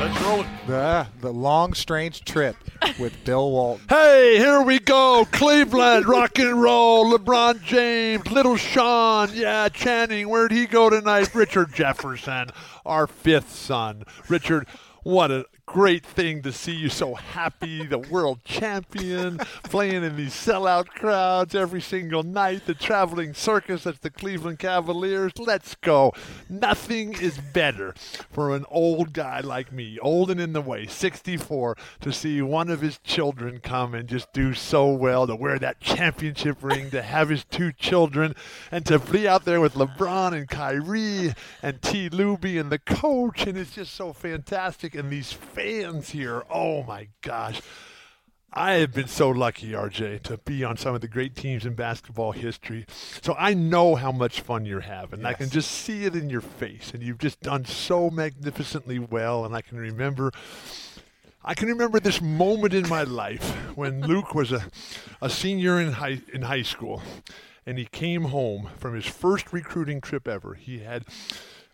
Let's roll it. The, the long, strange trip with Bill Walton. Hey, here we go. Cleveland, rock and roll. LeBron James, Little Sean. Yeah, Channing. Where'd he go tonight? Richard Jefferson, our fifth son. Richard, what a great thing to see you so happy, the world champion, playing in these sellout crowds every single night, the traveling circus that's the Cleveland Cavaliers. Let's go. Nothing is better for an old guy like me, old and in the way, 64, to see one of his children come and just do so well, to wear that championship ring, to have his two children, and to be out there with LeBron and Kyrie and T. Lue and the coach, and it's just so fantastic. And these fans here, oh my gosh. I have been so lucky, RJ, to be on some of the great teams in basketball history. So I know how much fun you're having. Yes. I can just see it in your face, and you've just done so magnificently well. And I can remember, I can remember this moment in my life when Luke was a, a senior in high in high school, and he came home from his first recruiting trip ever. He had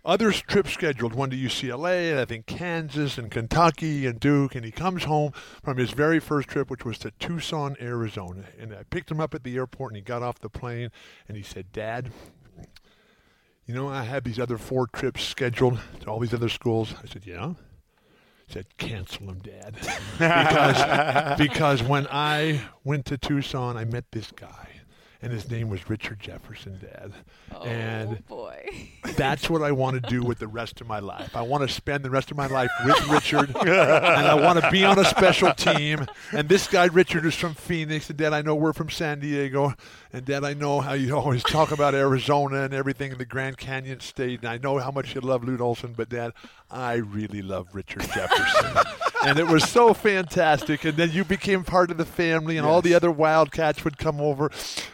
other trips scheduled, one to UCLA, and I think Kansas and Kentucky and Duke, and he comes home from his very first trip, which was to Tucson, Arizona. And I picked him up at the airport, and he got off the plane, and he said, Dad, you know, I have these other four trips scheduled to all these other schools. I said, Yeah. He said, Cancel them, Dad. because, because when I went to Tucson, I met this guy. And his name was Richard Jefferson, Dad. Oh and boy. that's what I want to do with the rest of my life. I want to spend the rest of my life with Richard, and I want to be on a special team. And this guy, Richard, is from Phoenix, and Dad, I know we're from San Diego, and Dad, I know how you always talk about Arizona and everything in the Grand Canyon State, and I know how much you love Lute Olson, but Dad, I really love Richard Jefferson. and it was so fantastic. And then you became part of the family, and all the other Wildcats would come over.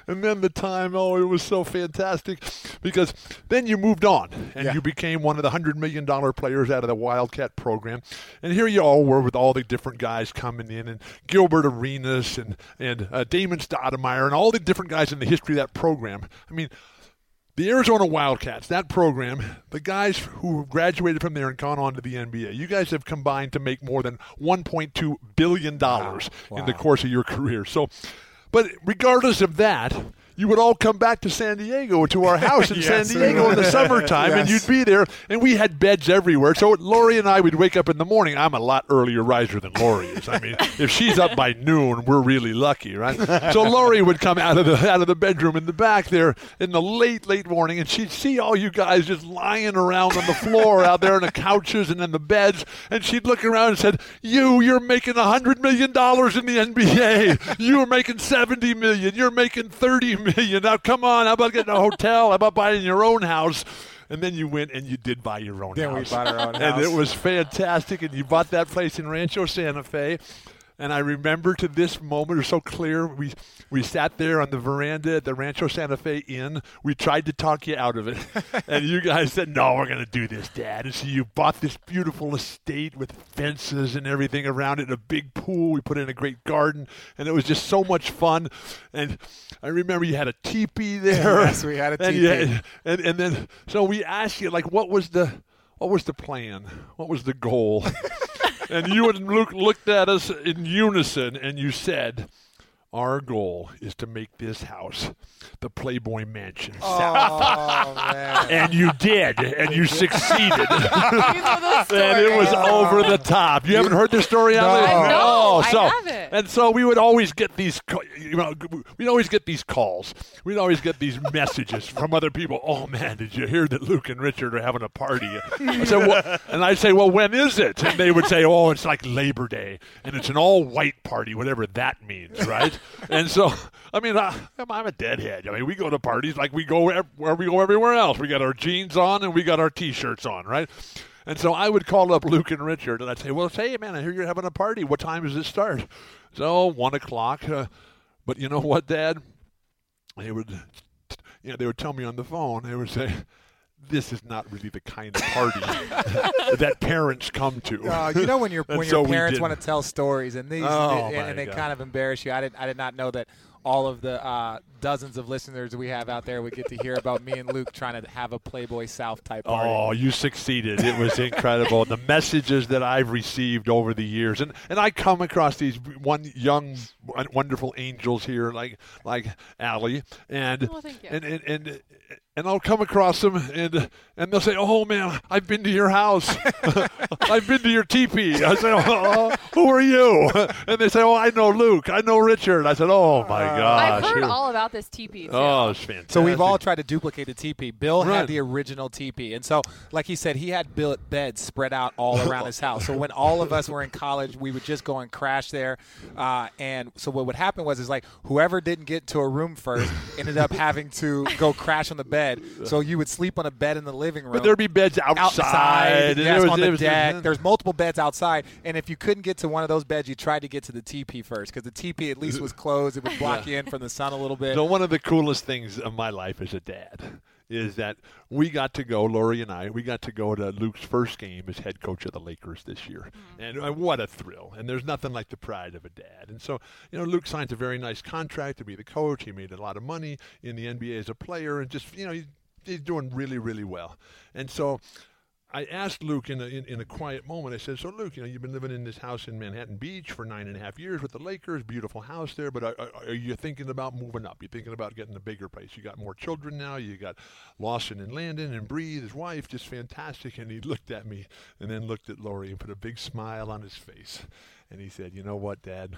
And then the time, oh, it was so fantastic because then you moved on and Yeah. you became one of the $100 million players out of the Wildcat program. And here you all were with all the different guys coming in, and Gilbert Arenas and, and uh, Damon Stoudamire, and all the different guys in the history of that program. I mean, the Arizona Wildcats, that program, the guys who have graduated from there and gone on to the NBA, you guys have combined to make more than $1.2 billion in the course of your career. So, but regardless of that, you would all come back to San Diego to our house in Yes, San Diego in the summertime, and you'd be there, and we had beds everywhere. So Lori and I would wake up in the morning. I'm a lot earlier riser than Lori is. I mean, if she's up by noon, we're really lucky, right? So Lori would come out of the out of the bedroom in the back there in the late late morning, and she'd see all you guys just lying around on the floor out there on the couches and in the beds, and she'd look around and said, "You, you're making a hundred million dollars in the NBA. You're making seventy million. You're making thirty million. Now come on, how about getting a hotel? How about buying your own house?" And then you went and you did buy your own Then we house. bought our own house. and it was fantastic. And you bought that place in Rancho Santa Fe. And I remember to this moment, it was so clear. We we sat there on the veranda at the Rancho Santa Fe Inn. We tried to talk you out of it, and you guys said, "No, we're going to do this, Dad." And so you bought this beautiful estate with fences and everything around it, a big pool. We put in a great garden, and it was just so much fun. And I remember you had a teepee there. Yes, we had a and teepee. had- and and then so we asked you like, what was the what was the plan? What was the goal? and you and Luke looked at us in unison, and you said, "Our goal is to make this house the Playboy Mansion." Oh, man. And you did, and you succeeded. You know those and it was stories. over the top. You haven't heard this story, Emily? No. I know. Oh, I so and so we would always get these, you know, we'd always get these calls. We'd always get these messages from other people. Oh man, did you hear that Luke and Richard are having a party? I said, well, and I'd say, well, when is it? And they would say, oh, it's like Labor Day, and it's an all-white party, whatever that means, right? and so, I mean, I, I'm I'm a deadhead. I mean, we go to parties like we go where we go everywhere else. We got our jeans on and we got our t-shirts on, right? And so I would call up Luke and Richard, and I'd say, "Well, say, man, I hear you're having a party. What time does it start?" So one o'clock. Uh, but you know what, Dad? They would, you know, they would tell me on the phone. They would say, "This is not really the kind of party that parents come to." Uh, you know when your when so your we parents want to tell stories and these Oh, and, and they God. kind of embarrass you. I did I did not know that all of the uh, dozens of listeners we have out there would get to hear about me and Luke trying to have a Playboy South type party. Oh, you succeeded. It was incredible. the messages that I've received over the years. And and I come across these one young wonderful angels here like like Allie and Oh, thank you. and and, and and I'll come across them and and they'll say, "Oh man, I've been to your house. I've been to your teepee." I say, "Oh, who are you?" And they say, "Oh, I know Luke. I know Richard." I said, "Oh my gosh." I've heard all about this teepee. Too. Oh, it's fantastic. So we've all tried to duplicate the teepee. Bill Right. had the original teepee, and so, like he said, he had built beds spread out all around his house. So when all of us were in college, we would just go and crash there. Uh, and so what would happen was, is like whoever didn't get to a room first ended up having to go crash on the bed. So you would sleep on a bed in the living room. But there'd be beds outside. outside, yes, was- on the was- deck. There's multiple beds outside, and if you couldn't get to one of those beds, you tried to get to the teepee first because the teepee at least was closed. It would block you in from the sun a little bit. So one of the coolest things of my life as a dad is that we got to go, Lori and I, we got to go to Luke's first game as head coach of the Lakers this year, and uh, what a thrill! And there's nothing like the pride of a dad. And so, you know, Luke signed a very nice contract to be the coach. He made a lot of money in the NBA as a player, and just you know, he's, he's doing really, really well. And so. I asked Luke in a, in, in a quiet moment. I said, "So, Luke, you know, you've been living in this house in Manhattan Beach for nine and a half years with the Lakers. Beautiful house there, but are, are, are you thinking about moving up? You thinking about getting a bigger place? You got more children now. You got Lawson and Landon and Bree, his wife, just fantastic." And he looked at me and then looked at Lori and put a big smile on his face. And he said, "You know what, Dad?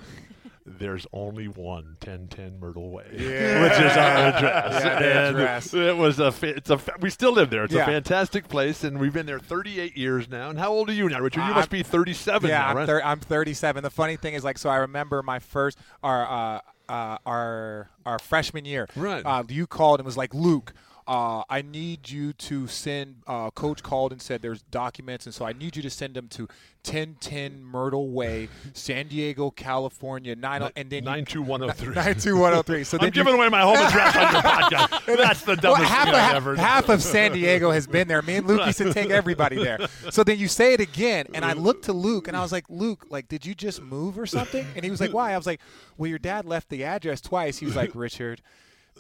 There's only one 1010 Myrtle Way, which is our address. Yeah, address. It was a. Fa- it's a. Fa- we still live there. It's Yeah. a fantastic place, and we've been there 38 years now. And how old are you now, Richard? You must I'm- be 37 yeah, now, I'm, thir- I'm 37. The funny thing is, like, so I remember my first our uh, uh, our our freshman year. Right. Uh, you called and was like, Luke. Uh, I need you to send. Uh, Coach called and said there's documents, and so I need you to send them to 1010 Myrtle Way, San Diego, California. Nine oh, and then you- 92103. 92103. So I'm giving away my home address on your podcast. That's the Well, dumbest half, thing of, I've ever half of San Diego has been there. Me and Luke used to take everybody there. So then you say it again, and I looked to Luke, and I was like, Luke, like, did you just move or something? And he was like, Why? I was like, Well, your dad left the address twice. He was like, Richard,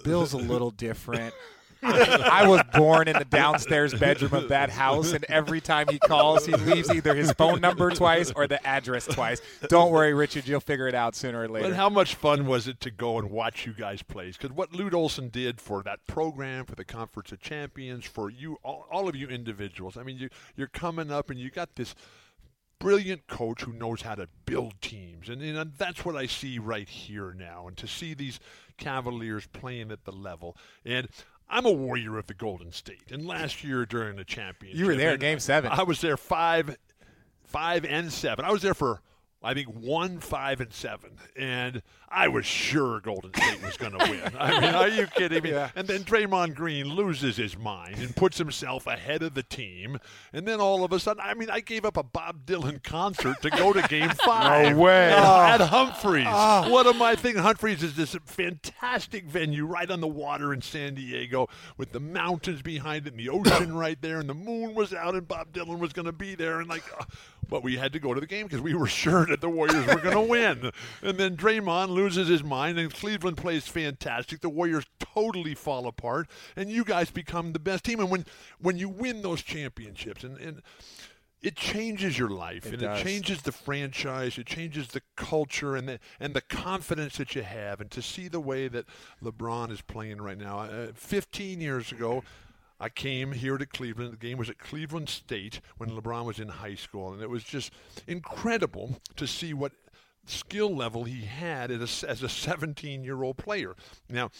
Bill's a little different. I was born in the downstairs bedroom of that house, and every time he calls, he leaves either his phone number twice or the address twice. Don't worry, Richard, you'll figure it out sooner or later. But how much fun was it to go and watch you guys play? Because what Lute Olson did for that program, for the Conference of Champions, for you, all, all of you individuals. I mean, you you're coming up and you got this brilliant coach who knows how to build teams, and, and that's what I see right here now. And to see these Cavaliers playing at the level, and I'm a warrior of the Golden State. And last year during the championship, You were there, Game Seven. I was there five, five and seven. I was there for I think one, five, and seven, and I was sure Golden State was going to win. I mean, are you kidding me? Yeah. And then Draymond Green loses his mind and puts himself ahead of the team, and then all of a sudden, I mean, I gave up a Bob Dylan concert to go to Game Five. no way. At, at Humphreys. What am I thinking? Humphreys is this fantastic venue right on the water in San Diego with the mountains behind it and the ocean right there, and the moon was out, and Bob Dylan was going to be there, and like, uh, but we had to go to the game because we were sure that the Warriors were going to win. And then Draymond loses his mind, and Cleveland plays fantastic. The Warriors totally fall apart, and you guys become the best team. And when when you win those championships, and and it changes your life It and does. it changes the franchise it changes the culture and the and the confidence that you have and to see the way that LeBron is playing right now uh, 15 years ago I came here to Cleveland. The game was at Cleveland State when LeBron was in high school, and it was just incredible to see what skill level he had as a, as a 17-year-old player. Now,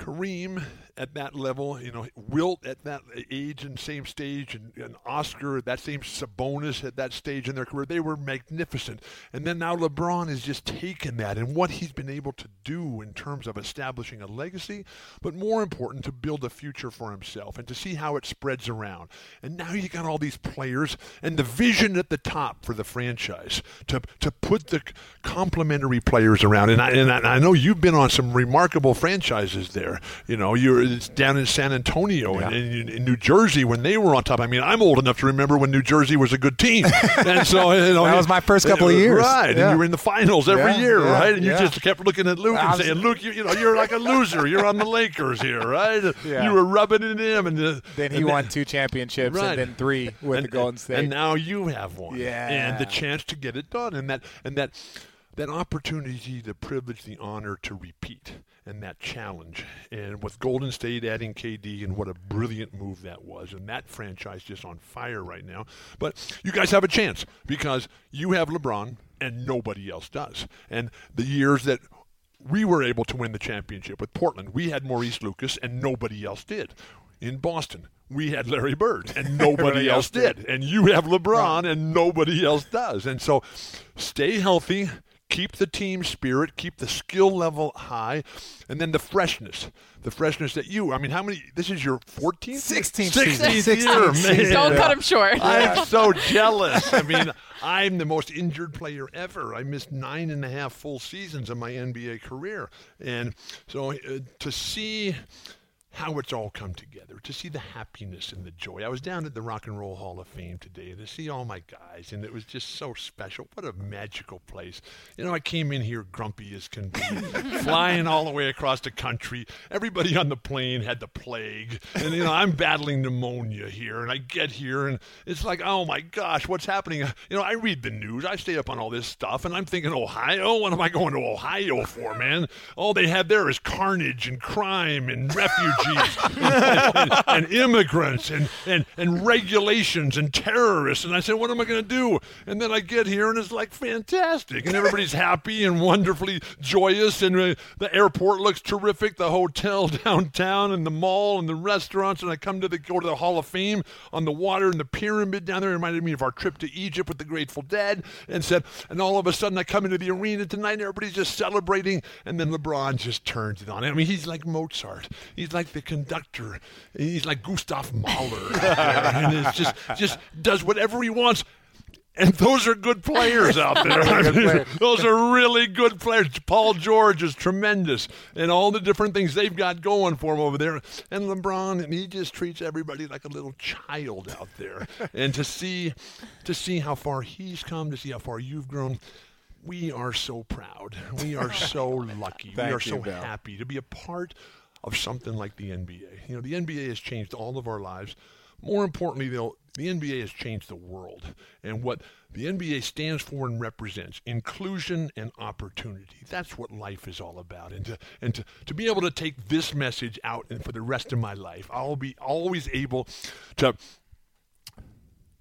Kareem at that level, you know, Wilt at that age and same stage, and, and Oscar at that same Sabonis at that stage in their career, they were magnificent. And then now LeBron has just taken that and what he's been able to do in terms of establishing a legacy, but more important, to build a future for himself and to see how it spreads around. And now you got all these players and the vision at the top for the franchise to, to put the complementary players around. And I, and I I know you've been on some remarkable franchises there. There. You know, you're it's down in San Antonio and in, in, New Jersey when they were on top. I mean, I'm old enough to remember when New Jersey was a good team, and so you know, that was my first couple of years, right? Yeah. And you were in the finals every Yeah, year, yeah, right? And you just kept looking at Luke and saying, "Luke, you, you know, you're like a loser. You're on the Lakers here, right?" Yeah. You were rubbing it in, and uh, Then he and won two championships Right. and then three with and, the Golden State. And now you have one. Yeah. And the chance to get it done and that and that that opportunity, the privilege, the honor to repeat and that challenge. And with Golden State adding KD and what a brilliant move that was. And that franchise just on fire right now. But you guys have a chance because you have LeBron and nobody else does. And the years that we were able to win the championship with Portland. We had Maurice Lucas, and nobody else did. In Boston, we had Larry Bird, and nobody else did. And you have LeBron, and nobody else does. And so, stay healthy. Keep the team spirit, keep the skill level high, and then the freshness. The freshness that you, I mean, how many? This is your 14th? 16th 16th season. year, 16th man. Don't cut him short. I'm so jealous. I mean, I'm the most injured player ever. I missed nine and a half full seasons of my NBA career. And so uh, to see how it's all come together, to see the happiness and the joy. I was down at the Rock and Roll Hall of Fame today to see all my guys, and it was just so special. What a magical place. You know, I came in here grumpy as can be, flying all the way across the country. Everybody on the plane had the plague, and, you know, I'm battling pneumonia here, and I get here, and it's like, oh my gosh, what's happening? You know, I read the news, I stay up on all this stuff, and I'm thinking, Ohio? What am I going to Ohio for, man? All they have there is carnage and crime and refugees and, and- and immigrants and, and, and regulations and terrorists. And I said, what am I going to do? And then I get here and it's like fantastic. And everybody's happy and wonderfully joyous. And uh, the airport looks terrific, the hotel downtown and the mall and the restaurants. And I come to the, go to the Hall of Fame on the water and the pyramid down there. It reminded me of our trip to Egypt with the Grateful Dead. And said, and all of a sudden I come into the arena tonight and everybody's just celebrating. And then LeBron just turns it on. I mean, he's like Mozart. He's like the conductor. He's like Gustav Mahler. and it's just, just does whatever he wants. And those are good players out there. I mean, those are really good players. Paul George is tremendous, and all the different things they've got going for him over there. And LeBron, and he just treats everybody like a little child out there. and to see, to see how far he's come, to see how far you've grown. We are so proud. We are so lucky. we are so Bill. happy to be a part of something like the NBA. You know, the NBA has changed all of our lives. More importantly, though, the NBA has changed the world. And what the NBA stands for and represents inclusion and opportunity. That's what life is all about. And to, and to, to be able to take this message out and for the rest of my life, I'll be always able to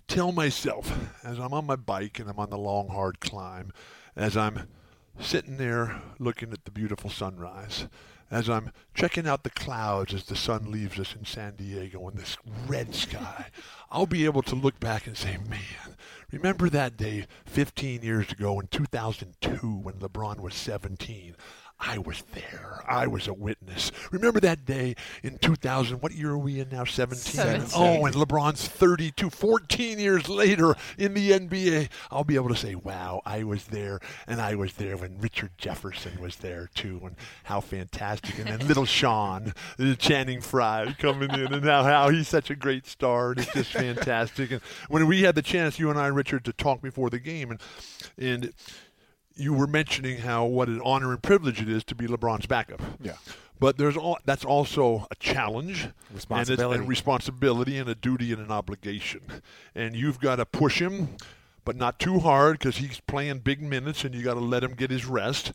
tell myself as I'm on my bike and I'm on the long, hard climb, as I'm sitting there looking at the beautiful sunrise, as I'm checking out the clouds as the sun leaves us in San Diego in this red sky, I'll be able to look back and say, man, remember that day 15 years ago in 2002 when LeBron was 17? I was there. I was a witness. Remember that day in 2000? What year are we in now? 17? Seventeen. Oh, and LeBron's 32. 14 years later in the NBA, I'll be able to say, wow, I was there. And I was there when Richard Jefferson was there, too. And how fantastic. And then little Sean, Channing Frye coming in, and now how he's such a great star. And it's just fantastic. And when we had the chance, you and I, Richard, to talk before the game, and, and you were mentioning how what an honor and privilege it is to be LeBron's backup. Yeah. But there's all that's also a challenge, and, Responsibility. and responsibility, and a duty and an obligation. And you've got to push him, but not too hard because he's playing big minutes, and you got to let him get his rest.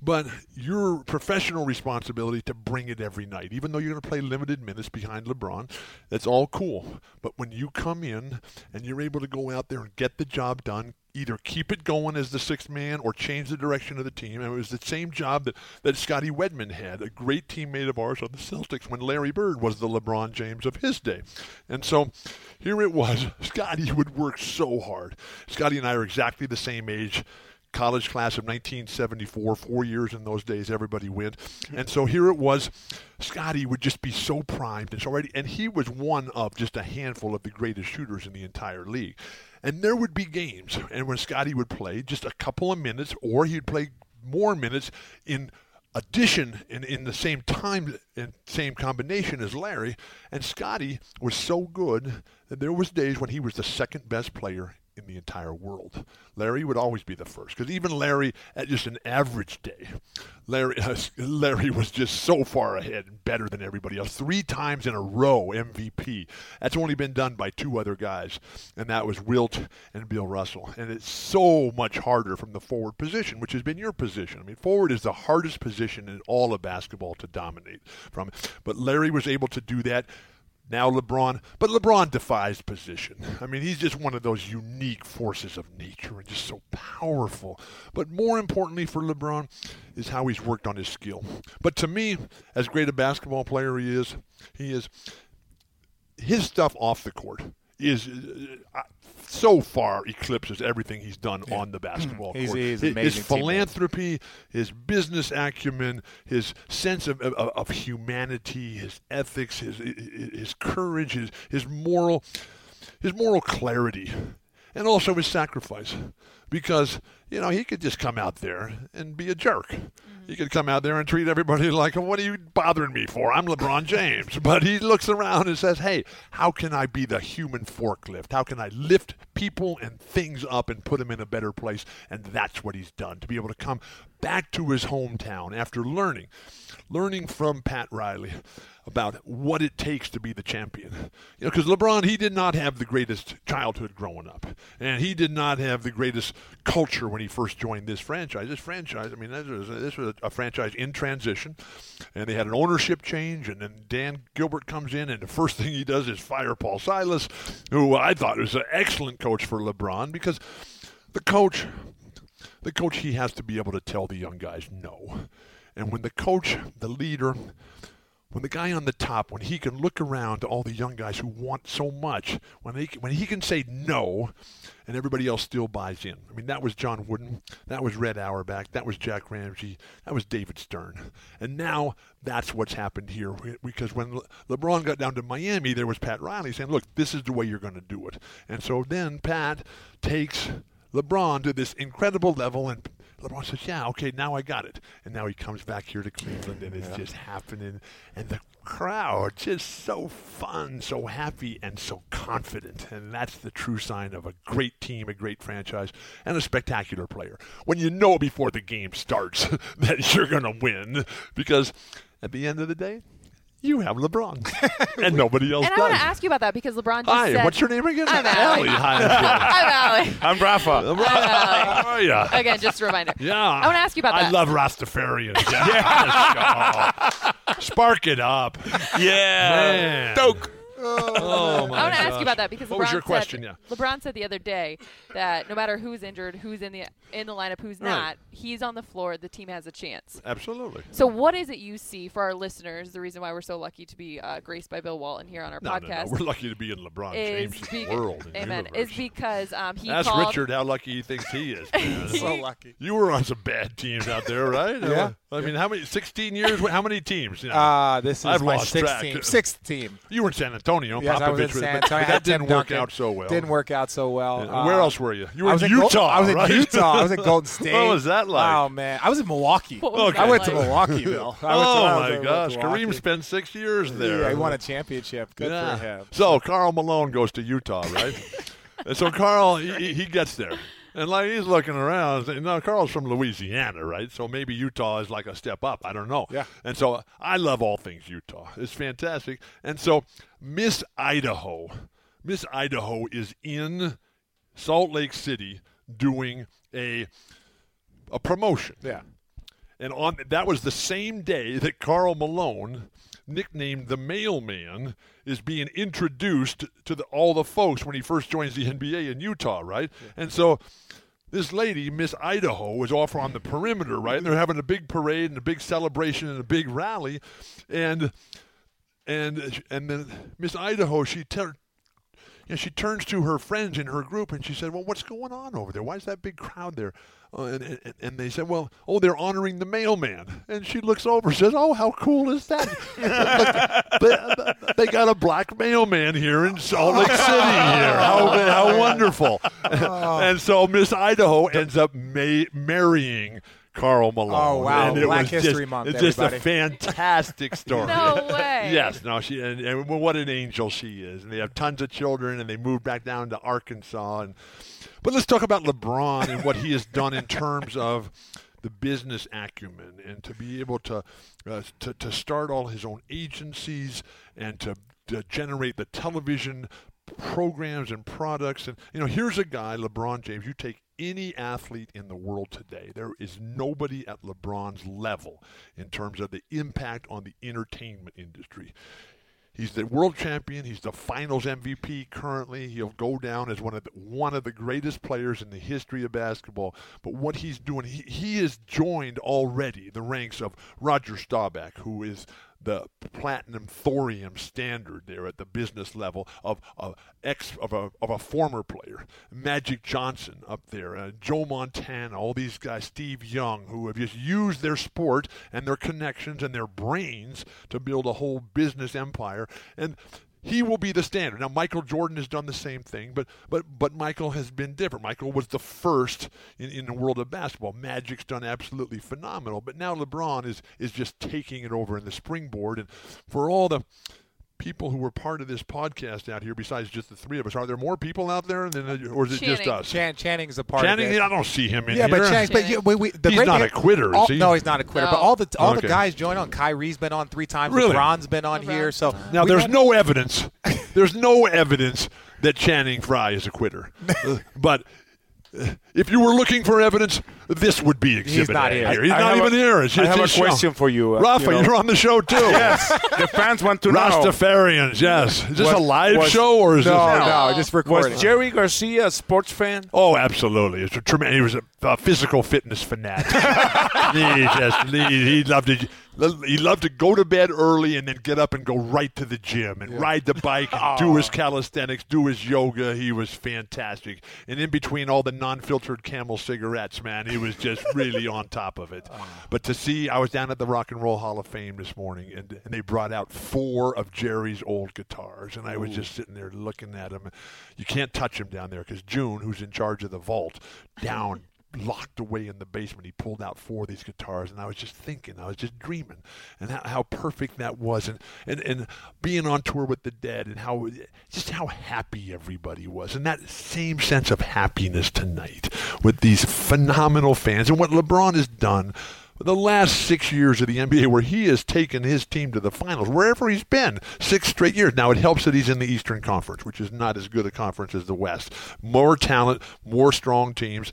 But your professional responsibility to bring it every night, even though you're going to play limited minutes behind LeBron, that's all cool. But when you come in and you're able to go out there and get the job done, either keep it going as the sixth man or change the direction of the team. And it was the same job that, that Scotty Wedman had, a great teammate of ours on the Celtics when Larry Bird was the LeBron James of his day. And so here it was. Scotty would work so hard. Scotty and I are exactly the same age college class of 1974, four years in those days, everybody went. And so here it was. Scotty would just be so primed and so. And he was one of just a handful of the greatest shooters in the entire league. And there would be games, and when Scotty would play just a couple of minutes, or he'd play more minutes in addition in, in the same time and same combination as Larry. And Scotty was so good that there was days when he was the second best player in the entire world. Larry would always be the first because even Larry, at just an average day, Larry Larry was just so far ahead and better than everybody else. Three times in a row MVP. That's only been done by two other guys, and that was Wilt and Bill Russell. And it's so much harder from the forward position, which has been your position. I mean, forward is the hardest position in all of basketball to dominate from. But Larry was able to do that now LeBron, but LeBron defies position. I mean, he's just one of those unique forces of nature and just so powerful. But more importantly for LeBron is how he's worked on his skill. But to me, as great a basketball player he is, he is his stuff off the court is uh, so far eclipses everything he's done yeah. on the basketball he's, court. He's his philanthropy, his business acumen, his sense of, of, of, humanity, his ethics, his his courage, his his moral his moral clarity, and also his sacrifice, because you know he could just come out there and be a jerk mm. He could come out there and treat everybody like, what are you bothering me for? I'm LeBron James. But he looks around and says, hey, how can I be the human forklift? How can I lift people and things up and put them in a better place? And that's what he's done to be able to come back to his hometown after learning, learning from Pat Riley about what it takes to be the champion. You know, because LeBron, he did not have the greatest childhood growing up, and he did not have the greatest culture when he first joined this franchise. This franchise, I mean, this was, this was a franchise in transition, and they had an ownership change, and then Dan Gilbert comes in, and the first thing he does is fire Paul Silas, who I thought was an excellent coach for LeBron because the coach, the coach, he has to be able to tell the young guys no. And when the coach, the leader, when the guy on the top, when he can look around to all the young guys who want so much, when he when he can say no, and everybody else still buys in. I mean, that was John Wooden, that was Red Auerbach, that was Jack Ramsay, that was David Stern, and now that's what's happened here. Because when Le- LeBron got down to Miami, there was Pat Riley saying, "Look, this is the way you're going to do it," and so then Pat takes LeBron to this incredible level and LeBron says, "Yeah, okay, now I got it." And now he comes back here to Cleveland, and it's yeah. just happening. And the crowd just so fun, so happy, and so confident. And that's the true sign of a great team, a great franchise, and a spectacular player. When you know before the game starts that you're going to win, because at the end of the day, you have LeBron, and nobody else and does. I want to ask you about that because LeBron just Hi, said, what's your name again? I'm Allie. Hi, I'm Allie. I'm Rafa. I'm Allie. How are you? Again, just a reminder. Yeah. I want to ask you about that. I love Rastafarians. Yeah. Spark it up. Yeah. Man. Doke. Oh, my I want to ask you about that because What LeBron was your question? Said, Yeah. LeBron said the other day that no matter who's injured, who's in the in the lineup, who's Right. not, he's on the floor. The team has a chance. Absolutely. So, what is it you see for our listeners? The reason why we're so lucky to be uh, graced by Bill Walton here on our No, no, podcast no. We're lucky to be in LeBron is James' be- world. and amen. universe. Is because um, he Ask called. Richard how lucky he thinks he is. So lucky. you were on some bad teams out there, right? Yeah. I mean, how many? 16 years? How many teams? You, know? Uh, this is I've my lost sixth track. team. Sixth team. you were in San Antonio. Yes, I was in San but- Antonio. but that didn't work out so well. Didn't work out so well. Yeah. Uh, Where else were you? You were I in was in Utah. Gol- I was in? Utah. I was in Golden State. What was that like? Oh man, I was in Milwaukee. Was Okay. I went to? Milwaukee, Bill. I went to- oh was- I my went to gosh, Kareem spent six years there. Yeah, he won a championship. Good Yeah. for him. So Karl Malone goes to Utah, right? and so Karl he, he gets there. And like he's looking around, saying, no, Karl's from Louisiana, right? So maybe Utah is like a step up. I don't know. Yeah. And so I love all things Utah. It's fantastic. And so Miss Idaho, Miss Idaho is in Salt Lake City doing a a promotion. Yeah. And on that was the same day that Karl Malone, nicknamed the Mailman, is being introduced to the, all the folks when he first joins the NBA in Utah, right? And so this lady, Miss Idaho, was off on the perimeter, right? And they're having a big parade and a big celebration and a big rally, and and and then Miss Idaho, she ter- you know, she turns to her friends in her group and she said, "Well, what's going on over there? Why is that big crowd there?" Uh, and, and, and they said, "Well, oh, they're honoring the mailman." And she looks over, and says, "Oh, how cool is that? Look, they, they got a black mailman here in Salt Lake City. Here, how how wonderful!" and so Miss Idaho ends up ma- marrying. Karl Malone. Oh, wow. And it Black was History just, Month, It's just a fantastic story. No way. Yes, no, she and, and what an angel she is. And they have tons of children, and they moved back down to Arkansas. And but let's talk about LeBron and what he has done in terms of the business acumen and to be able to uh, to, to start all his own agencies and to, to generate the television programs and products. And you know here's a guy LeBron James you take any athlete in the world today there is nobody at LeBron's level in terms of the impact on the entertainment industry He's the world champion. He's the Finals MVP currently. He'll go down as one of the, one of the greatest players in the history of basketball. But what he's doing, he, he has joined already the ranks of Roger Staubach, who is the platinum thorium standard there at the business level of of ex of a of a former player, Magic Johnson up there, uh, Joe Montana, all these guys, Steve Young, who have just used their sport and their connections and their brains to build a whole business empire and. He will be the standard. Now, Michael Jordan has done the same thing, but but but Michael has been different. Michael was the first in, in the world of basketball. Magic's done absolutely phenomenal, but now LeBron is is just taking it over in the springboard. And for all the people who were part of this podcast out here, besides just the three of us, are there more people out there, than, or is it just us? Chan- Channing's a part Channing, of it. I don't see him in yeah, here. but Channing, but Channing. you, we, we, the He's not thing- a quitter, is all- he? No, he's not a quitter. No. But all the all Okay. the guys join on. Kyrie's been on three times. Really? LeBron's been on LeBron. here. So Now, there's there's no evidence. There's no evidence that Channing Frye is a quitter. But if you were looking for evidence, this would be exhibit not A here. He's I not even a- here. It's, I it's have a show. question for you, uh, Rafa, you know. are on the show too. Yes, the fans want to know. Rastafarians, yes. Is this Was- a live was- show or is no, this? no, no, just recording. Was Jerry Garcia a sports fan? Oh, absolutely. It's a tremendous. He was a, a physical fitness fanatic. he just he, he loved to he loved to go to bed early and then get up and go right to the gym and ride the bike and do his oh. calisthenics, do his yoga. He was fantastic. And in between all the non-filtered Camel cigarettes, man, he was just really on top of it. Oh. But to see, I was down at the Rock and Roll Hall of Fame this morning, and and they brought out four of Jerry's old guitars, and I was just sitting there looking at them. You can't touch him down there because June, who's in charge of the vault, down locked away in the basement. He pulled out four of these guitars, and I was just thinking, I was just dreaming, and how, how perfect that was, and, and and being on tour with the Dead, and how just how happy everybody was, and that same sense of happiness tonight with these phenomenal fans, and what LeBron has done. The last six years of the NBA, where he has taken his team to the finals, wherever he's been, six straight years. Now, it helps that he's in the Eastern Conference, which is not as good a conference as the West. More talent, more strong teams.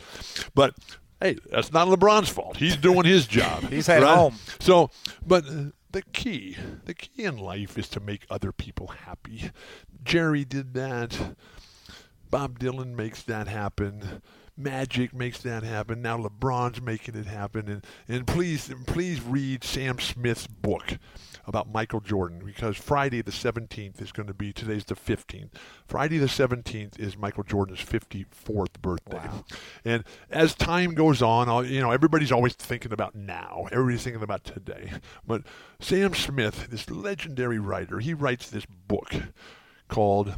But hey, that's not LeBron's fault. He's doing his job. He's at right? home. So, but uh, the key, the key in life is to make other people happy. Jerry did that. Bob Dylan makes that happen. Magic makes that happen. Now LeBron's making it happen. And and please please read Sam Smith's book about Michael Jordan because Friday the 17th is going to be today's the 15th. Friday the 17th is Michael Jordan's 54th birthday. And as time goes on, I'll- you know, everybody's always thinking about now. Everybody's thinking about today. But Sam Smith, this legendary writer, he writes this book called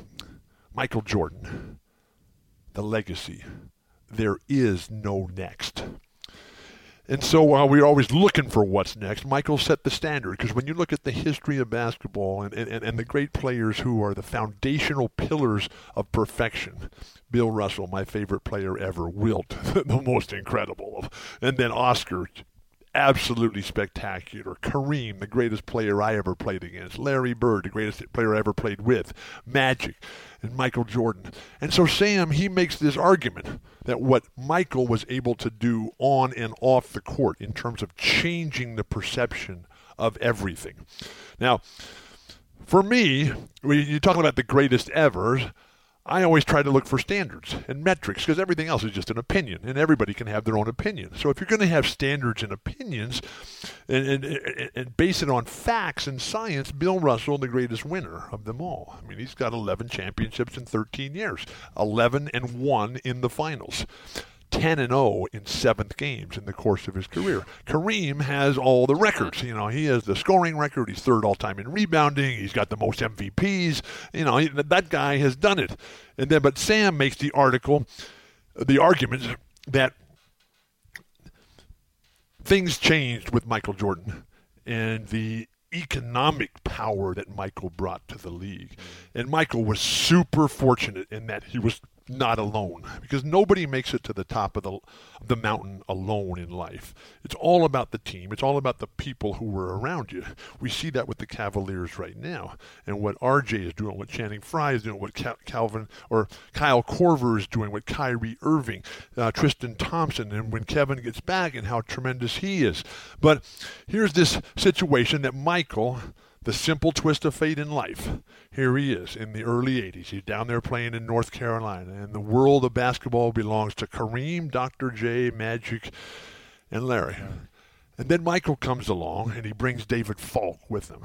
Michael Jordan, The Legacy. There is no next. And so while we're always looking for what's next, Michael set the standard. Because when you look at the history of basketball and, and, and the great players who are the foundational pillars of perfection, Bill Russell, my favorite player ever, Wilt, the most incredible, of, and then Oscar, absolutely spectacular. Kareem, the greatest player I ever played against. Larry Bird, the greatest player I ever played with. Magic and Michael Jordan. And so Sam, he makes this argument that what Michael was able to do on and off the court in terms of changing the perception of everything. Now, for me, you're talking about the greatest ever, I always try to look for standards and metrics because everything else is just an opinion, and everybody can have their own opinion. So if you're going to have standards and opinions and, and, and, base it on facts and science, Bill Russell, the greatest winner of them all. I mean, he's got 11 championships in 13 years, 11 and 1 in the finals. 10 and 0 in seventh games in the course of his career. Kareem has all the records. You know, he has the scoring record. He's third all time in rebounding. He's got the most MVPs. You know, he, that guy has done it. And then, but Sam makes the article, the argument that things changed with Michael Jordan and the economic power that Michael brought to the league. And Michael was super fortunate in that he was not alone because nobody makes it to the top of the the mountain alone in life. It's all about the team. It's all about the people who were around you. We see that with the Cavaliers right now, and what RJ is doing, what Channing Frye is doing, what Cal- Calvin or Kyle Korver is doing, what Kyrie Irving, uh, Tristan Thompson, and when Kevin gets back, and how tremendous he is. But here's this situation that Michael the simple twist of fate in life. Here he is in the early 80s. He's down there playing in North Carolina, and the world of basketball belongs to Kareem, Dr. J, Magic, and Larry. And then Michael comes along, and he brings David Falk with him.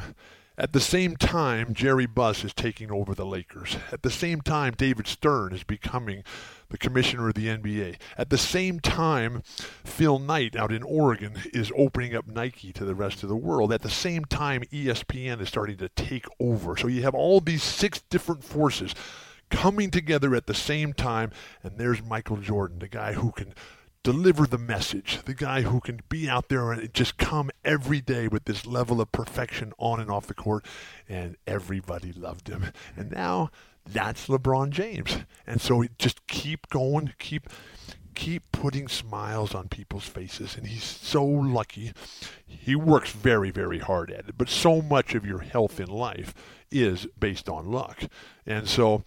At the same time, Jerry Buss is taking over the Lakers. At the same time, David Stern is becoming the commissioner of the NBA. At the same time, Phil Knight out in Oregon is opening up Nike to the rest of the world. At the same time, ESPN is starting to take over. So you have all these six different forces coming together at the same time, and there's Michael Jordan, the guy who can deliver the message, the guy who can be out there and just come every day with this level of perfection on and off the court, and everybody loved him. And now that's LeBron James. And so just keep going, keep keep putting smiles on people's faces and he's so lucky. He works very very hard at it, but so much of your health in life is based on luck. And so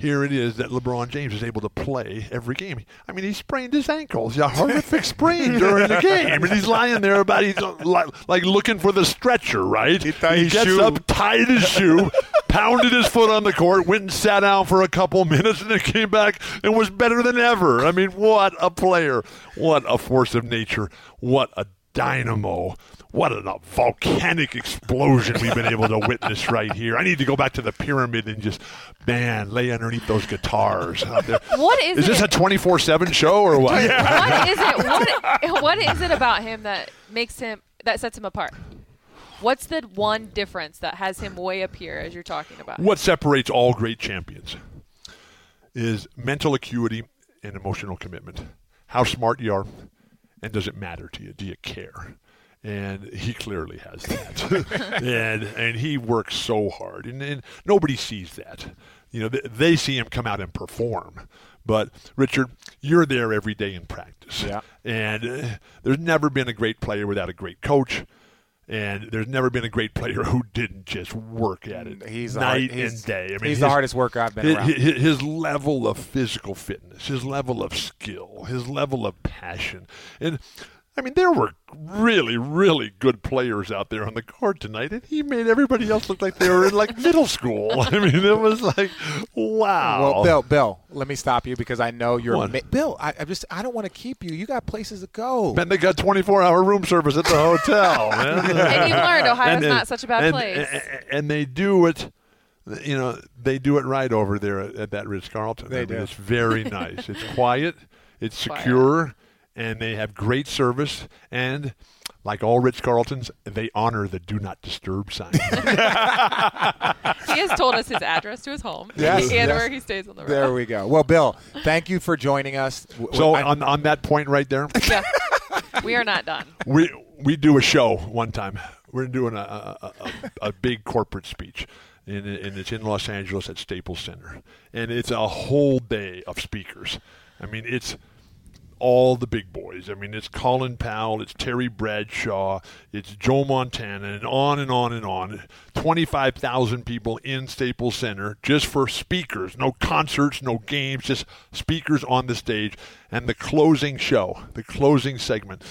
here it is that LeBron James is able to play every game. I mean, he sprained his ankles, a horrific sprain during the game, and he's lying there about he's like, like looking for the stretcher, right? He he gets shoe. up, tied his shoe, pounded his foot on the court, went and sat down for a couple minutes, and then came back and was better than ever. I mean, what a player! What a force of nature! What a dynamo! What a volcanic explosion we've been able to witness right here. I need to go back to the pyramid and just, man, lay underneath those guitars. out there. What is Is this a 24 7 show or what? what is it? What, what is it about him that makes him that sets him apart? What's the one difference that has him way up here as you're talking about? What separates all great champions is mental acuity and emotional commitment. How smart you are, and does it matter to you? Do you care? And he clearly has that, and and he works so hard, and, and nobody sees that. You know, they, they see him come out and perform, but Richard, you're there every day in practice, Yeah. and uh, there's never been a great player without a great coach. And there's never been a great player who didn't just work at it He's the night hard- he's- and day. I mean, he's the hardest worker I've been his, around. his, his level of physical fitness, his level of skill, his level of passion, and I mean, there were really, really good players out there on the court tonight, and he made everybody else look like they were in like middle school. I mean, it was like, wow. Well, Bill, Bill, let me stop you because I know you're What? ma- Bill. I, I just I don't want to keep you. You got places to go. Man, they got 24 hour room service at the hotel, man. And you've learned Ohio's And- not such a bad and- place. And, and they do it, you know, they do it right over there at, at that Ritz Carlton. They I mean, do. It's very nice. It's quiet. It's Quiet. Secure, and they have great service. And like all Ritz Carltons, they honor the "Do Not Disturb" sign. he has told us his address to his home Yes, and yes. where he stays on the road. There we go. Well, Bill, thank you for joining us. So I- on on that point right there, Yeah. we are not done. we we do a show one time. We're doing a a, a, a big corporate speech, and, and it's in Los Angeles at Staples Center, and it's a whole day of speakers. I mean, it's all the big boys. I mean, it's Colin Powell, it's Terry Bradshaw, it's Joe Montana, and on and on and on. 25,000 people in Staples Center just for speakers. No concerts, no games, just speakers on the stage. And the closing show, the closing segment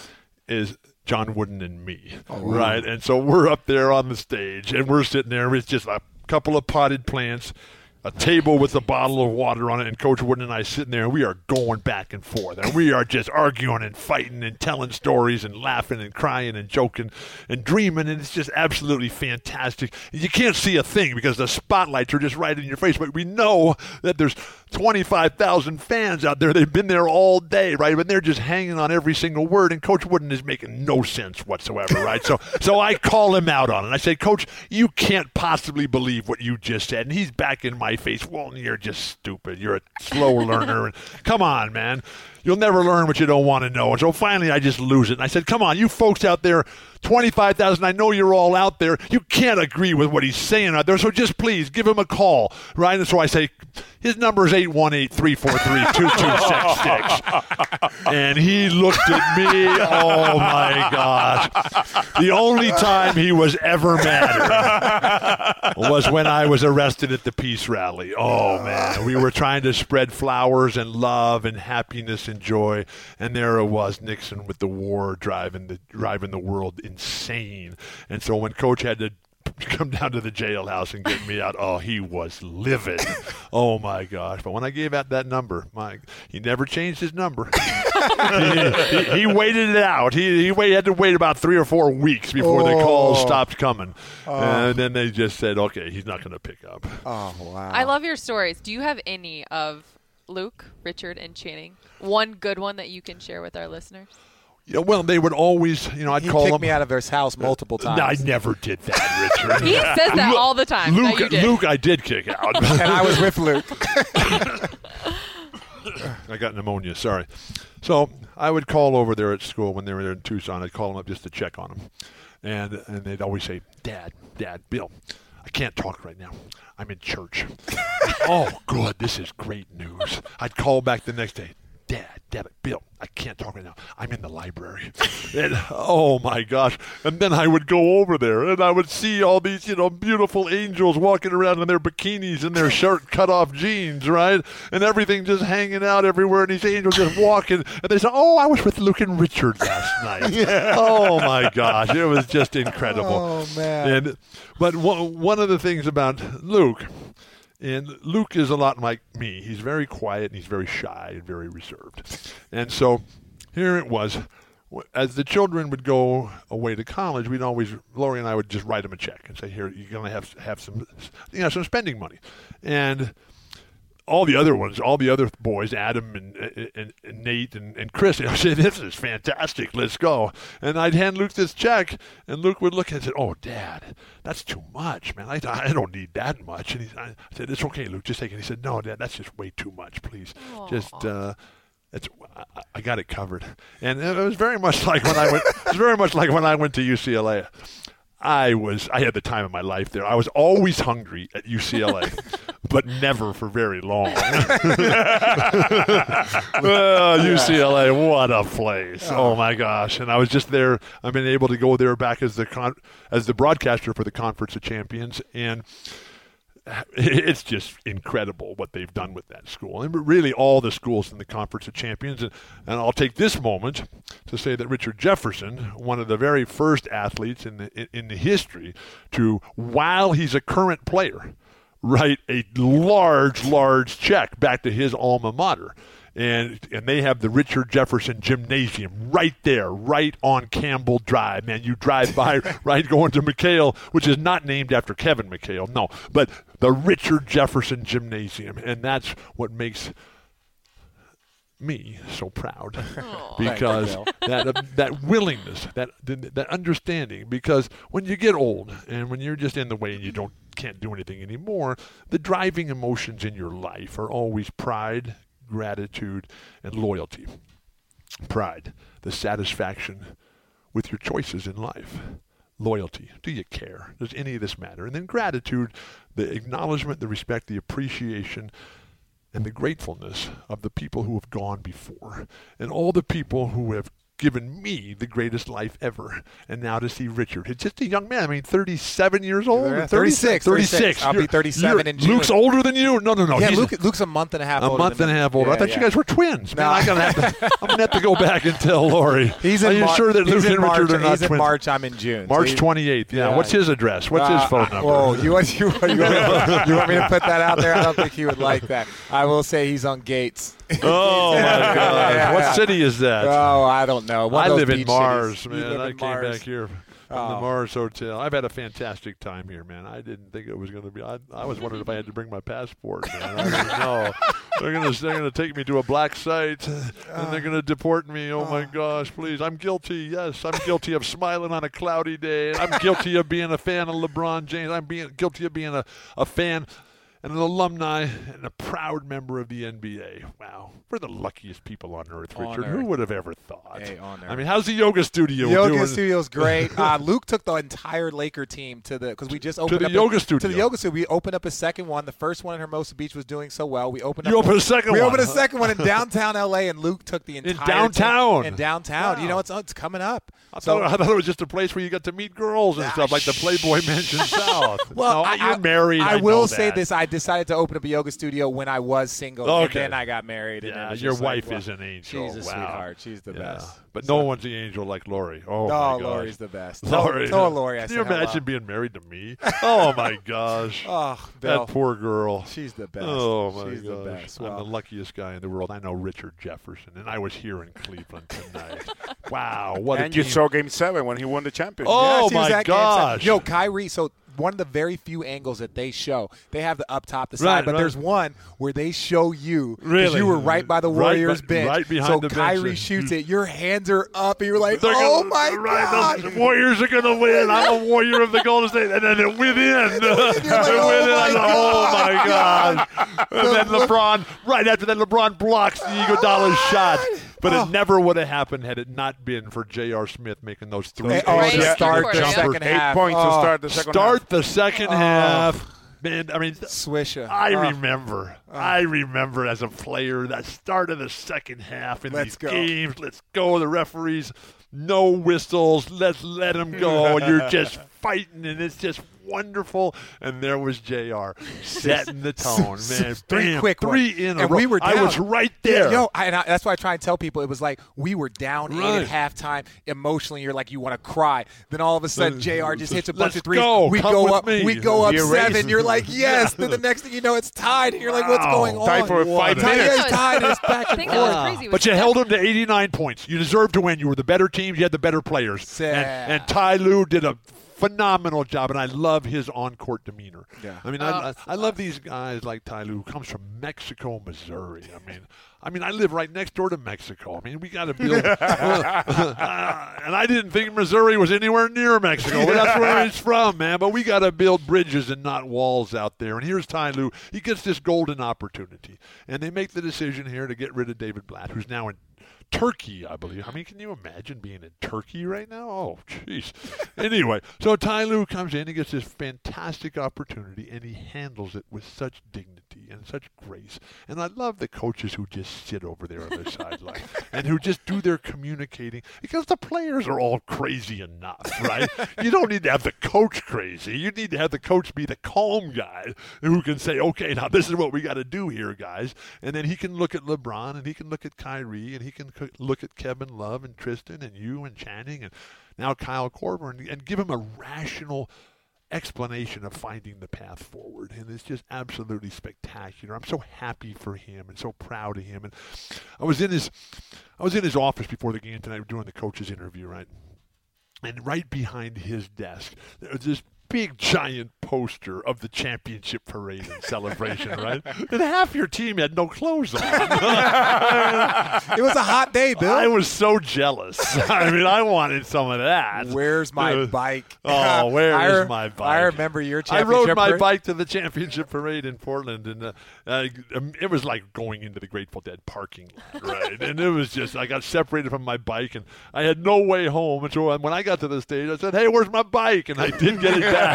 is John Wooden and me. Oh, right? And so we're up there on the stage and we're sitting there. It's just a couple of potted plants a table with a bottle of water on it, and Coach Wooden and I sitting there, and we are going back and forth, and we are just arguing and fighting and telling stories and laughing and crying and joking and dreaming, and it's just absolutely fantastic. You can't see a thing because the spotlights are just right in your face, but we know that there's 25,000 fans out there. They've been there all day, right? But they're just hanging on every single word, and Coach Wooden is making no sense whatsoever, right? so, so I call him out on it. I say, Coach, you can't possibly believe what you just said, and he's back in my my face. Well, you're just stupid. You're a slow learner. And come on, man. You'll never learn what you don't want to know. And so finally, I just lose it. And I said, come on, you folks out there, 25,000, I know you're all out there. You can't agree with what he's saying out there. So just please give him a call, right? And so I say, his number is 818 343 2266. And he looked at me. Oh, my gosh. The only time he was ever mad was when I was arrested at the peace rally. Oh, man. We were trying to spread flowers and love and happiness and joy. And there it was, Nixon with the war driving the, driving the world insane. And so when Coach had to come down to the jailhouse and get me out. Oh, he was livid. Oh my gosh! But when I gave out that number, my he never changed his number. he, he, he waited it out. He he wait, had to wait about three or four weeks before the calls Oh. stopped coming, oh. and then they just said, "Okay, he's not going to pick up." Oh wow. I love your stories. Do you have any of Luke, Richard, and Channing? One good one that you can share with our listeners? Yeah, well, they would always, you know, I'd he call kicked them. me out of his house multiple times. I never did that, Richard. He says that Lu- all the time. that Luke, you did. Luke, I did kick out. and I was with Luke. I got pneumonia. Sorry. So I would call over there at school when they were there in Tucson. I'd call them up just to check on them, and and they'd always say, "Dad, Dad, Bill, I can't talk right now. I'm in church." oh, good. This is great news. I'd call back the next day. Dad, Dad, Bill, I can't talk right now. I'm in the library. And, oh my gosh. And then I would go over there and I would see all these, you know, beautiful angels walking around in their bikinis and their shirt cut off jeans, right? And everything just hanging out everywhere and these angels just walking. And they said, Oh, I was with Luke and Richard last night. yeah. Oh my gosh. It was just incredible. Oh, man. And but one, one of the things about Luke and Luke is a lot like me. He's very quiet and he's very shy and very reserved. And so here it was. As the children would go away to college, we'd always Lori and I would just write them a check and say, "Here, you're going to have have some, you know, some spending money." And all the other ones, all the other boys, Adam and, and, and Nate and, and Chris, I say, "This is fantastic. Let's go." And I'd hand Luke this check, and Luke would look at it and say, "Oh, Dad, that's too much, man. I, I don't need that much." And he, I said, "It's okay, Luke. Just take it." He said, "No, Dad, that's just way too much. Please, just." Uh, it's, I- I got it covered, and it was very much like when I went. It was very much like when I went to UCLA. I was I had the time of my life there. I was always hungry at UCLA, but never for very long. Oh, UCLA, what a place! Oh my gosh! And I was just there. I've been able to go there back as the con- as the broadcaster for the Conference of Champions, and it's just incredible what they've done with that school, and really all the schools in the Conference of Champions. And, and I'll take this moment to say that Richard Jefferson, one of the very first athletes in the in, in the history to, while he's a current player, write a large, large check back to his alma mater. And, and they have the Richard Jefferson Gymnasium right there, right on Campbell Drive. Man, you drive by, right, going to McHale, which is not named after Kevin McHale, no, but the Richard Jefferson Gymnasium. And that's what makes me so proud because that uh, that willingness, that that understanding. Because when you get old and when you're just in the way and you don't can't do anything anymore, the driving emotions in your life are always pride, gratitude, and loyalty. Pride, the satisfaction with your choices in life. Loyalty. Do you care? Does any of this matter? And then gratitude, the acknowledgement, the respect, the appreciation, and the gratefulness of the people who have gone before and all the people who have given me the greatest life ever. And now to see Richard, it's just a young man. I mean, 37 years old? Yeah, 36. 36. 36. I'll be You're- 37 in June. Luke's older than you? No, no, no. yeah, Luke, Luke's a month and a half. a month and a half older. I thought yeah. you guys were twins. Man, No. I'm gonna have to. I'm gonna have to go back and tell Lori. He's Are you Mar- sure that Luke in and March, Richard are not He's in twins? March. I'm in June. March he- 28th. Yeah. Yeah. What's his address? What's his Uh, phone uh, number? Whoa, you want you, you, want, you want me to put that out there? I don't think he would like that. I will say he's on Gates. Oh my God! what city is that? Oh, I don't know. One I live in Mars, cities. Man. I came Mars. back here from oh. the Oh. Mars Hotel. I've had a fantastic time here, man. I didn't think it was going to be. I, I was wondering if I had to bring my passport, man. I didn't know. They're going to they're going to take me to a black site, and they're going to deport me. Oh my oh. gosh, please! I'm guilty. Yes, I'm guilty of smiling on a cloudy day. I'm guilty of being a fan of LeBron James. I'm being guilty of being a, a fan and an alumni and a proud member of the NBA. Wow, we're the luckiest people on earth, On Richard. Who earth. would have ever thought? Hey, on I mean, how's the yoga studio Yoga doing? studio's great. Uh, Luke took the entire Laker team to the because we just opened the up yoga a, studio. To the yoga studio, we opened up a second one. The first one in Hermosa Beach was doing so well. We opened You up. opened a second we one, opened a second one in downtown LA, and Luke took the entire downtown? team in downtown. You know, it's it's coming up. I So- thought, I thought it was just a place where you got to meet girls and Ah, stuff, like the Playboy Mansion South. Well, no, I, you're married. I, I will say this: I decided to open up a yoga studio when I was single, and then I got married. Yeah, was your just like, wife well, is an angel. She's a Wow. sweetheart. She's the Yeah. best. But So- no one's the angel like Lori. Oh, No, my gosh. Lori's the best. Lori. Tell, tell Lori I Can you said hello. imagine being married to me? Oh, my gosh. Oh, Bill. that poor girl. She's the best. Oh my She's gosh! the best. I'm the luckiest guy in the world. I know Richard Jefferson, and I was here in Cleveland tonight. wow, what and a you team. saw Game Seven when he won the championship. Oh, Yes, he was my at Game Seven. gosh. Yo, Kyrie. So one of the very few angles that they show, they have the up top, the side, Right, but right. there's one where they show you Really? you were right by the Warriors be- bench. right behind so the bench. Kyrie hmm. shoots it. Your hands are up, and you're like, They're oh gonna- my right, god. The Warriors are going to win. I'm a warrior of the Golden State, and then it went in. In. oh, oh my. God! And then LeBron, right after that, LeBron blocks the Iguodala shot. But Oh. it never would have happened had it not been for J.R. Smith making those three. Hey, oh, Right, yeah. start Quarter, the yeah. second Eight half. points oh, to start the second Start half. the second Oh. half. Man, I mean, th- Swisher. I Oh. remember. Oh. I remember as a player that start of the second half in Let's these go. games. Let's go. The referees, no whistles. Let's let them go. And you're just fighting, and it's just wonderful. And there was J.R. setting the tone, man. Three Bam, quick three ones. in a and row. we were down. I was right Yeah, there. yo, I, and I, that's why I try and tell people it was like we were down Right. eight at halftime. Emotionally, you're like you want to cry. Then all of a sudden, J.R. just hits a bunch Let's of threes. go. We Come go up. me. We go up The seven. You're like yes. Then the next thing you know, it's tied, and you're like, what's Wow. going on? Tied for five a- Tied, minutes. yeah, it's tied. It's back and think that was forth. crazy. But you held them to 89 points. You deserved to win. You were the better teams. You had the better players. Sad. And, and Ty Lue did a phenomenal job, and I love his on-court demeanor. Yeah. I mean, I, uh, I, I love these guys like Ty Lue, who comes from Mexico, Missouri. I mean, I mean, I live right next door to Mexico. I mean, we got to build. Uh, and I didn't think Missouri was anywhere near Mexico. But that's where he's from, man. But we got to build bridges and not walls out there. And here's Ty Lue. He gets this golden opportunity, and they make the decision here to get rid of David Blatt, who's now in Turkey, I believe. I mean, can you imagine being in Turkey right now? Oh, jeez. anyway, so Ty Lue comes in, he gets this fantastic opportunity, and he handles it with such dignity and such grace. And I love the coaches who just sit over there on the sideline and who just do their communicating because the players are all crazy enough, right? you don't need to have the coach crazy. You need to have the coach be the calm guy who can say, okay, now this is what we got to do here, guys. And then he can look at LeBron and he can look at Kyrie and he can look at Kevin Love and Tristan and you and Channing and now Kyle Korver and, and give him a rational explanation of finding the path forward and it's just absolutely spectacular. I'm so happy for him and so proud of him and i was in his i was in his office before the game tonight doing the coach's interview right? And right behind his desk there was this big giant poster of the championship parade and celebration right and half your team had no clothes on It was a hot day, Bill. i was so jealous i mean i wanted some of that Where's my Uh, bike? Oh, where I is my bike? I remember your championship. I rode my parade. bike to the championship parade in Portland, and uh, uh, it was like going into the Grateful Dead parking lot, right? and it was just I got separated from my bike, and I had no way home. And so when I got to the stage, I said, "Hey, where's my bike?" And I didn't get it back.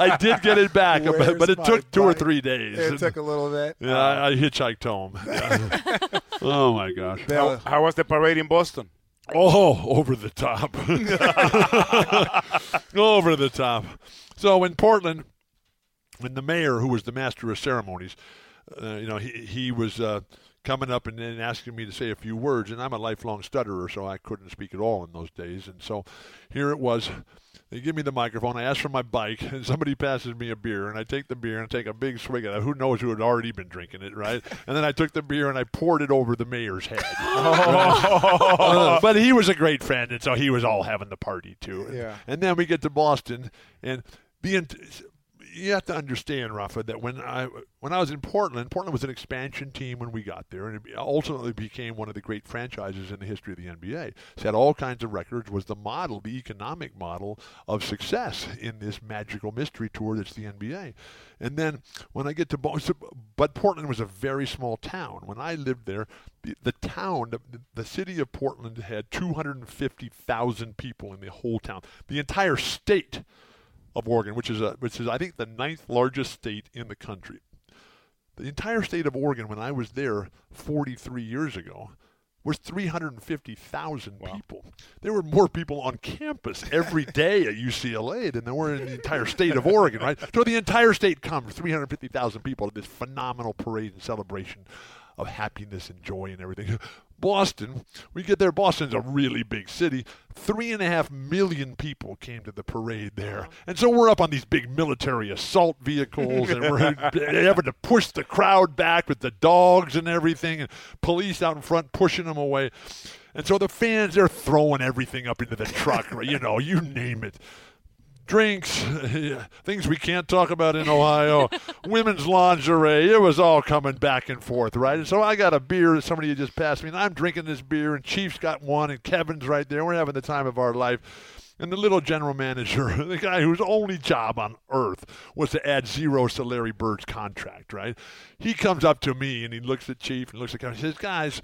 I did get it back, but, Where's but it took two or three days. It And, took a little bit. yeah, I, I hitchhiked home. Yeah. oh my gosh. Bill, How was the parade in Boston? Oh, over the top. over the top. So in Portland, when the mayor, who was the master of ceremonies, uh, you know, he he was uh, coming up and then asking me to say a few words, and I'm a lifelong stutterer, so I couldn't speak at all in those days. And so here it was. They give me the microphone. I ask for my bike, and somebody passes me a beer, and I take the beer and take a big swig of it. Who knows who had already been drinking it, right? And then I took the beer and I poured it over the mayor's head. Uh, but he was a great friend, and so he was all having the party too. Yeah. And then we get to Boston, and the you have to understand, Rafa, that when I when I was in Portland, Portland was an expansion team when we got there, and it ultimately became one of the great franchises in the history of the NBA. Set all kinds of records, was the model, the economic model of success in this magical mystery tour that's the NBA. And then when I get to Boston, but Portland was a very small town. When I lived there, the, the town, the, the city of Portland had 250,000 people in the whole town. The entire state of Oregon, which is a, which is I think the ninth largest state in the country. The entire state of Oregon, when I was there 43 years ago, was 350,000 people. There were more people on campus every day at UCLA than there were in the entire state of Oregon, right? So the entire state comes, 350,000 people to this phenomenal parade and celebration of happiness and joy and everything. Boston, we get there. Boston's a really big city. Three and a half million people came to the parade there. And so we're up on these big military assault vehicles and we're having to push the crowd back with the dogs and everything and police out in front pushing them away. And so the fans, they're throwing everything up into the truck, you know, you name it drinks, things we can't talk about in Ohio, women's lingerie. It was all coming back and forth, right? And so I got a beer that somebody had just passed me, and I'm drinking this beer, and Chief's got one, and Kevin's right there. We're having the time of our life. And the little general manager, the guy whose only job on earth was to add zeros to Larry Bird's contract, right? He comes up to me and he looks at Chief and looks at Kevin and says, Guys,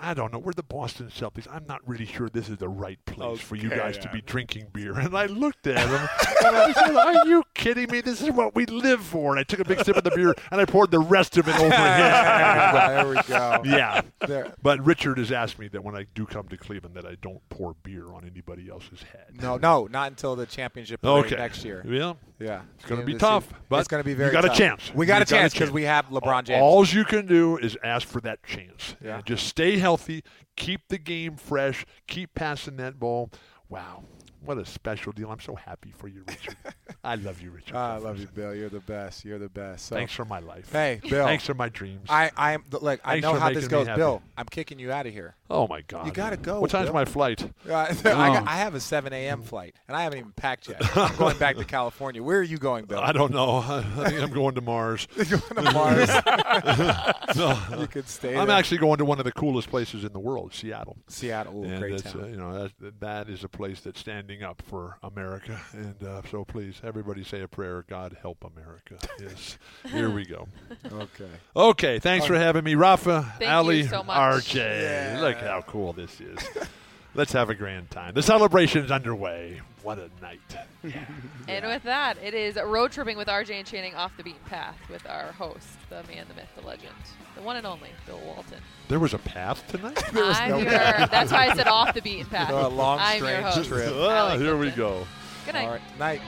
I don't know. We're the Boston Celtics. I'm not really sure this is the right place for you Okay, guys to be drinking beer. And I looked at him and I said, Are you kidding me? This is what we live for. And I took a big sip of the beer and I poured the rest of it over head. there we go. Yeah. There. But Richard has asked me that when I do come to Cleveland that I don't pour beer on anybody else's head. No, no, not until the championship Okay. next year. Yeah. Yeah, It's going to be tough, season. but it's going to be very. you got tough. a chance. We got a chance because we have LeBron James. All you can do is ask for that chance. Yeah. Just stay healthy, keep the game fresh, keep passing that ball. Wow, what a special deal! I'm so happy for you, Richard. I love you, Richard. Ah, I love you, Bill. You're the best. You're the best. So, Thanks for my life. Hey, Bill. Thanks for my dreams. I, I am look. I know how this goes. Bill. I'm kicking you out of here. oh my God! You gotta go, What time's Bill. my flight? Uh, I, got, I have a 7 a.m. flight, and I haven't even packed yet. I'm going back to California. Where are you going, Bill? I don't know. I think I'm going to Mars. You're going to Mars. no, you could stay. I'm there. actually going to one of the coolest places in the world, Seattle. Seattle. Ooh, and great town. Uh, you know, that, that is a place that's standing up for America. And uh, so please, everybody say a prayer. God help America. Yes. Here we go. okay. Okay. Thanks for having me, Rafa, Thank Ali, so. RJ. Yeah. Look how cool this is. Let's have a grand time. The celebration's underway. What a night. And with that, it is road tripping with RJ and Channing off the beaten path with our host, the man, the myth, the legend, the one and only Bill Walton. There was a path tonight? I'm no your, path. that's why I said off the beaten path. A long, I'm your strange host. trip. Ah, Alec here we go. Good night. All right. Night.